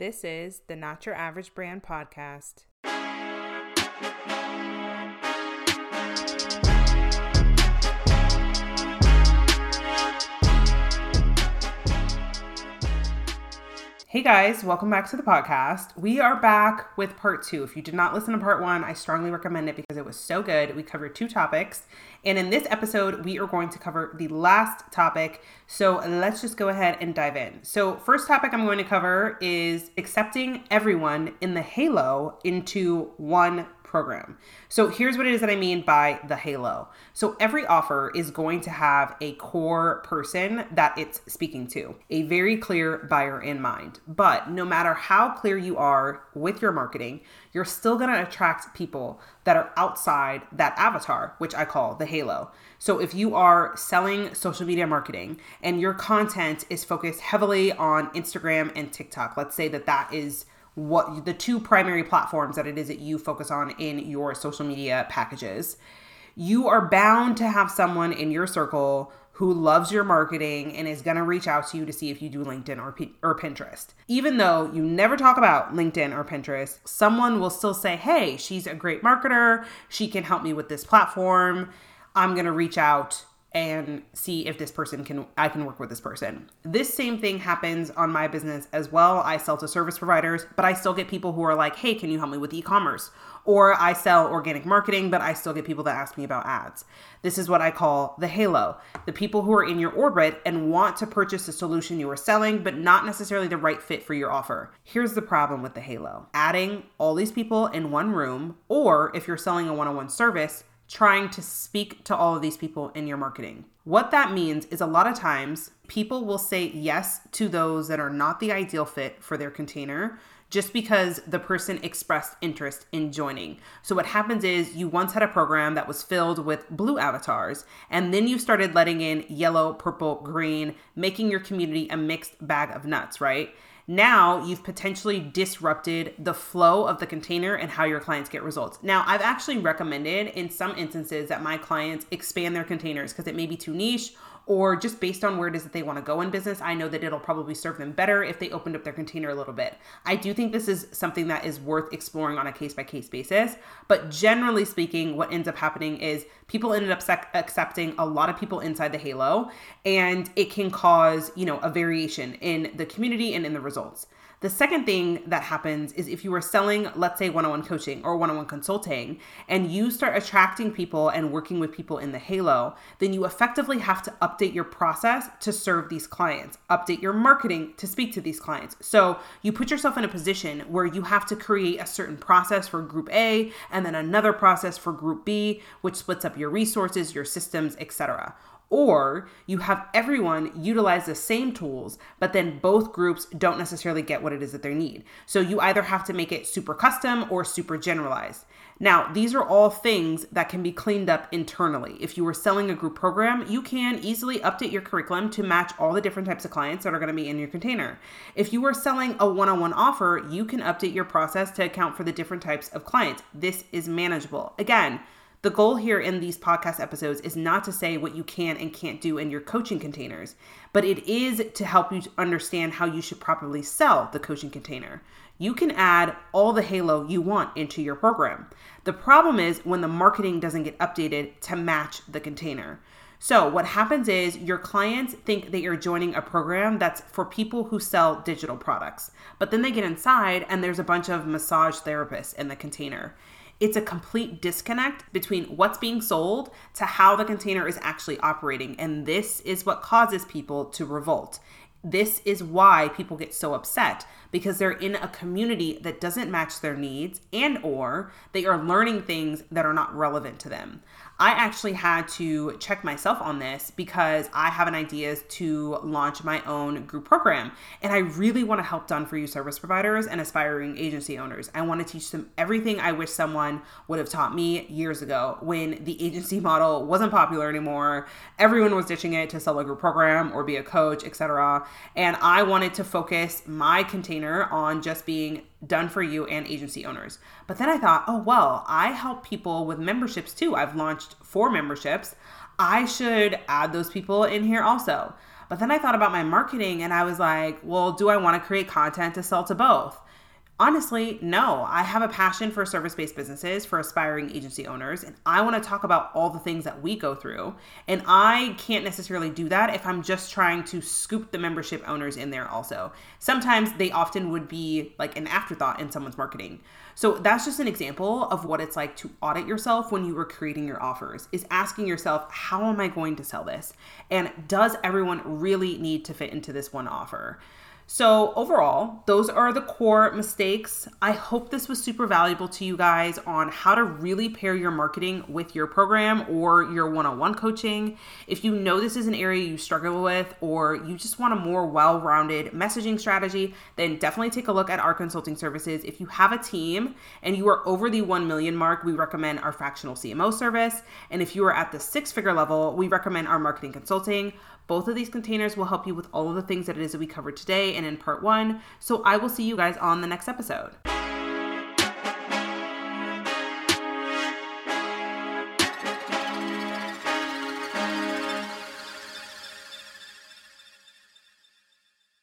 This is the Not Your Average Brand podcast. Hey guys, welcome back to the podcast. We are back with part two. If you did not listen to part one, I strongly recommend it because it was so good. We covered two topics. And in this episode, we are going to cover the last topic. So let's just go ahead and dive in. So, first topic I'm going to cover is accepting everyone in the halo into one program. So here's what it is that I mean by the halo. So every offer is going to have a core person that it's speaking to, a very clear buyer in mind. But no matter how clear you are with your marketing, you're still going to attract people that are outside that avatar, which I call the halo. So if you are selling social media marketing and your content is focused heavily on Instagram and TikTok, let's say that that is what the two primary platforms that it is that you focus on in your social media packages, you are bound to have someone in your circle who loves your marketing and is going to reach out to you to see if you do LinkedIn or, P- or Pinterest. Even though you never talk about LinkedIn or Pinterest, someone will still say, Hey, she's a great marketer. She can help me with this platform. I'm going to reach out and see if this person can I can work with this person. This same thing happens on my business as well. I sell to service providers, but I still get people who are like, "Hey, can you help me with e-commerce?" Or I sell organic marketing, but I still get people that ask me about ads. This is what I call the halo. The people who are in your orbit and want to purchase the solution you are selling, but not necessarily the right fit for your offer. Here's the problem with the halo. Adding all these people in one room, or if you're selling a one-on-one service, trying to speak to all of these people in your marketing. What that means is a lot of times people will say yes to those that are not the ideal fit for their container just because the person expressed interest in joining. So, what happens is you once had a program that was filled with blue avatars, and then you started letting in yellow, purple, green, making your community a mixed bag of nuts, right? Now you've potentially disrupted the flow of the container and how your clients get results. Now, I've actually recommended in some instances that my clients expand their containers because it may be too niche or just based on where it is that they want to go in business, I know that it'll probably serve them better if they opened up their container a little bit. I do think this is something that is worth exploring on a case by case basis. But generally speaking, what ends up happening is people ended up sec- accepting a lot of people inside the halo, and it can cause, you know, a variation in the community and in the results. The second thing that happens is if you are selling, let's say, one on one coaching or one on one consulting, and you start attracting people and working with people in the halo, then you effectively have to update your process to serve these clients, update your marketing to speak to these clients. So you put yourself in a position where you have to create a certain process for group A and then another process for group B, which splits up your resources, your systems, etc or you have everyone utilize the same tools, but then both groups don't necessarily get what it is that they need. So you either have to make it super custom or super generalized. Now, these are all things that can be cleaned up internally. If you were selling a group program, you can easily update your curriculum to match all the different types of clients that are going to be in your container. If you are selling a one on one offer, you can update your process to account for the different types of clients. This is manageable. Again, the goal here in these podcast episodes is not to say what you can and can't do in your coaching containers, but it is to help you understand how you should properly sell the coaching container. You can add all the halo you want into your program. The problem is when the marketing doesn't get updated to match the container. So, what happens is your clients think that you're joining a program that's for people who sell digital products, but then they get inside and there's a bunch of massage therapists in the container it's a complete disconnect between what's being sold to how the container is actually operating. And this is what causes people to revolt. This is why people get so upset because they're in a community that doesn't match their needs and or they are learning things that are not relevant to them. I actually had to check myself on this because I have an idea to launch my own group program. And I really want to help done for you service providers and aspiring agency owners. I want to teach them everything I wish someone would have taught me years ago when the agency model wasn't popular anymore. Everyone was ditching it to sell a group program or be a coach, etc. And I wanted to focus my container on just being done for you and agency owners. But then I thought, oh, well, I help people with memberships too. I've launched four memberships. I should add those people in here also. But then I thought about my marketing and I was like, well, do I want to create content to sell to both? Honestly, no. I have a passion for service based businesses, for aspiring agency owners, and I want to talk about all the things that we go through. And I can't necessarily do that if I'm just trying to scoop the membership owners in there also. Sometimes they often would be like an afterthought in someone's marketing. So that's just an example of what it's like to audit yourself when you were creating your offers, is asking yourself, how am I going to sell this? And does everyone really need to fit into this one offer? So, overall, those are the core mistakes. I hope this was super valuable to you guys on how to really pair your marketing with your program or your one on one coaching. If you know this is an area you struggle with, or you just want a more well rounded messaging strategy, then definitely take a look at our consulting services. If you have a team and you are over the 1 million mark, we recommend our fractional CMO service. And if you are at the six figure level, we recommend our marketing consulting. Both of these containers will help you with all of the things that it is that we covered today and in part one. So I will see you guys on the next episode.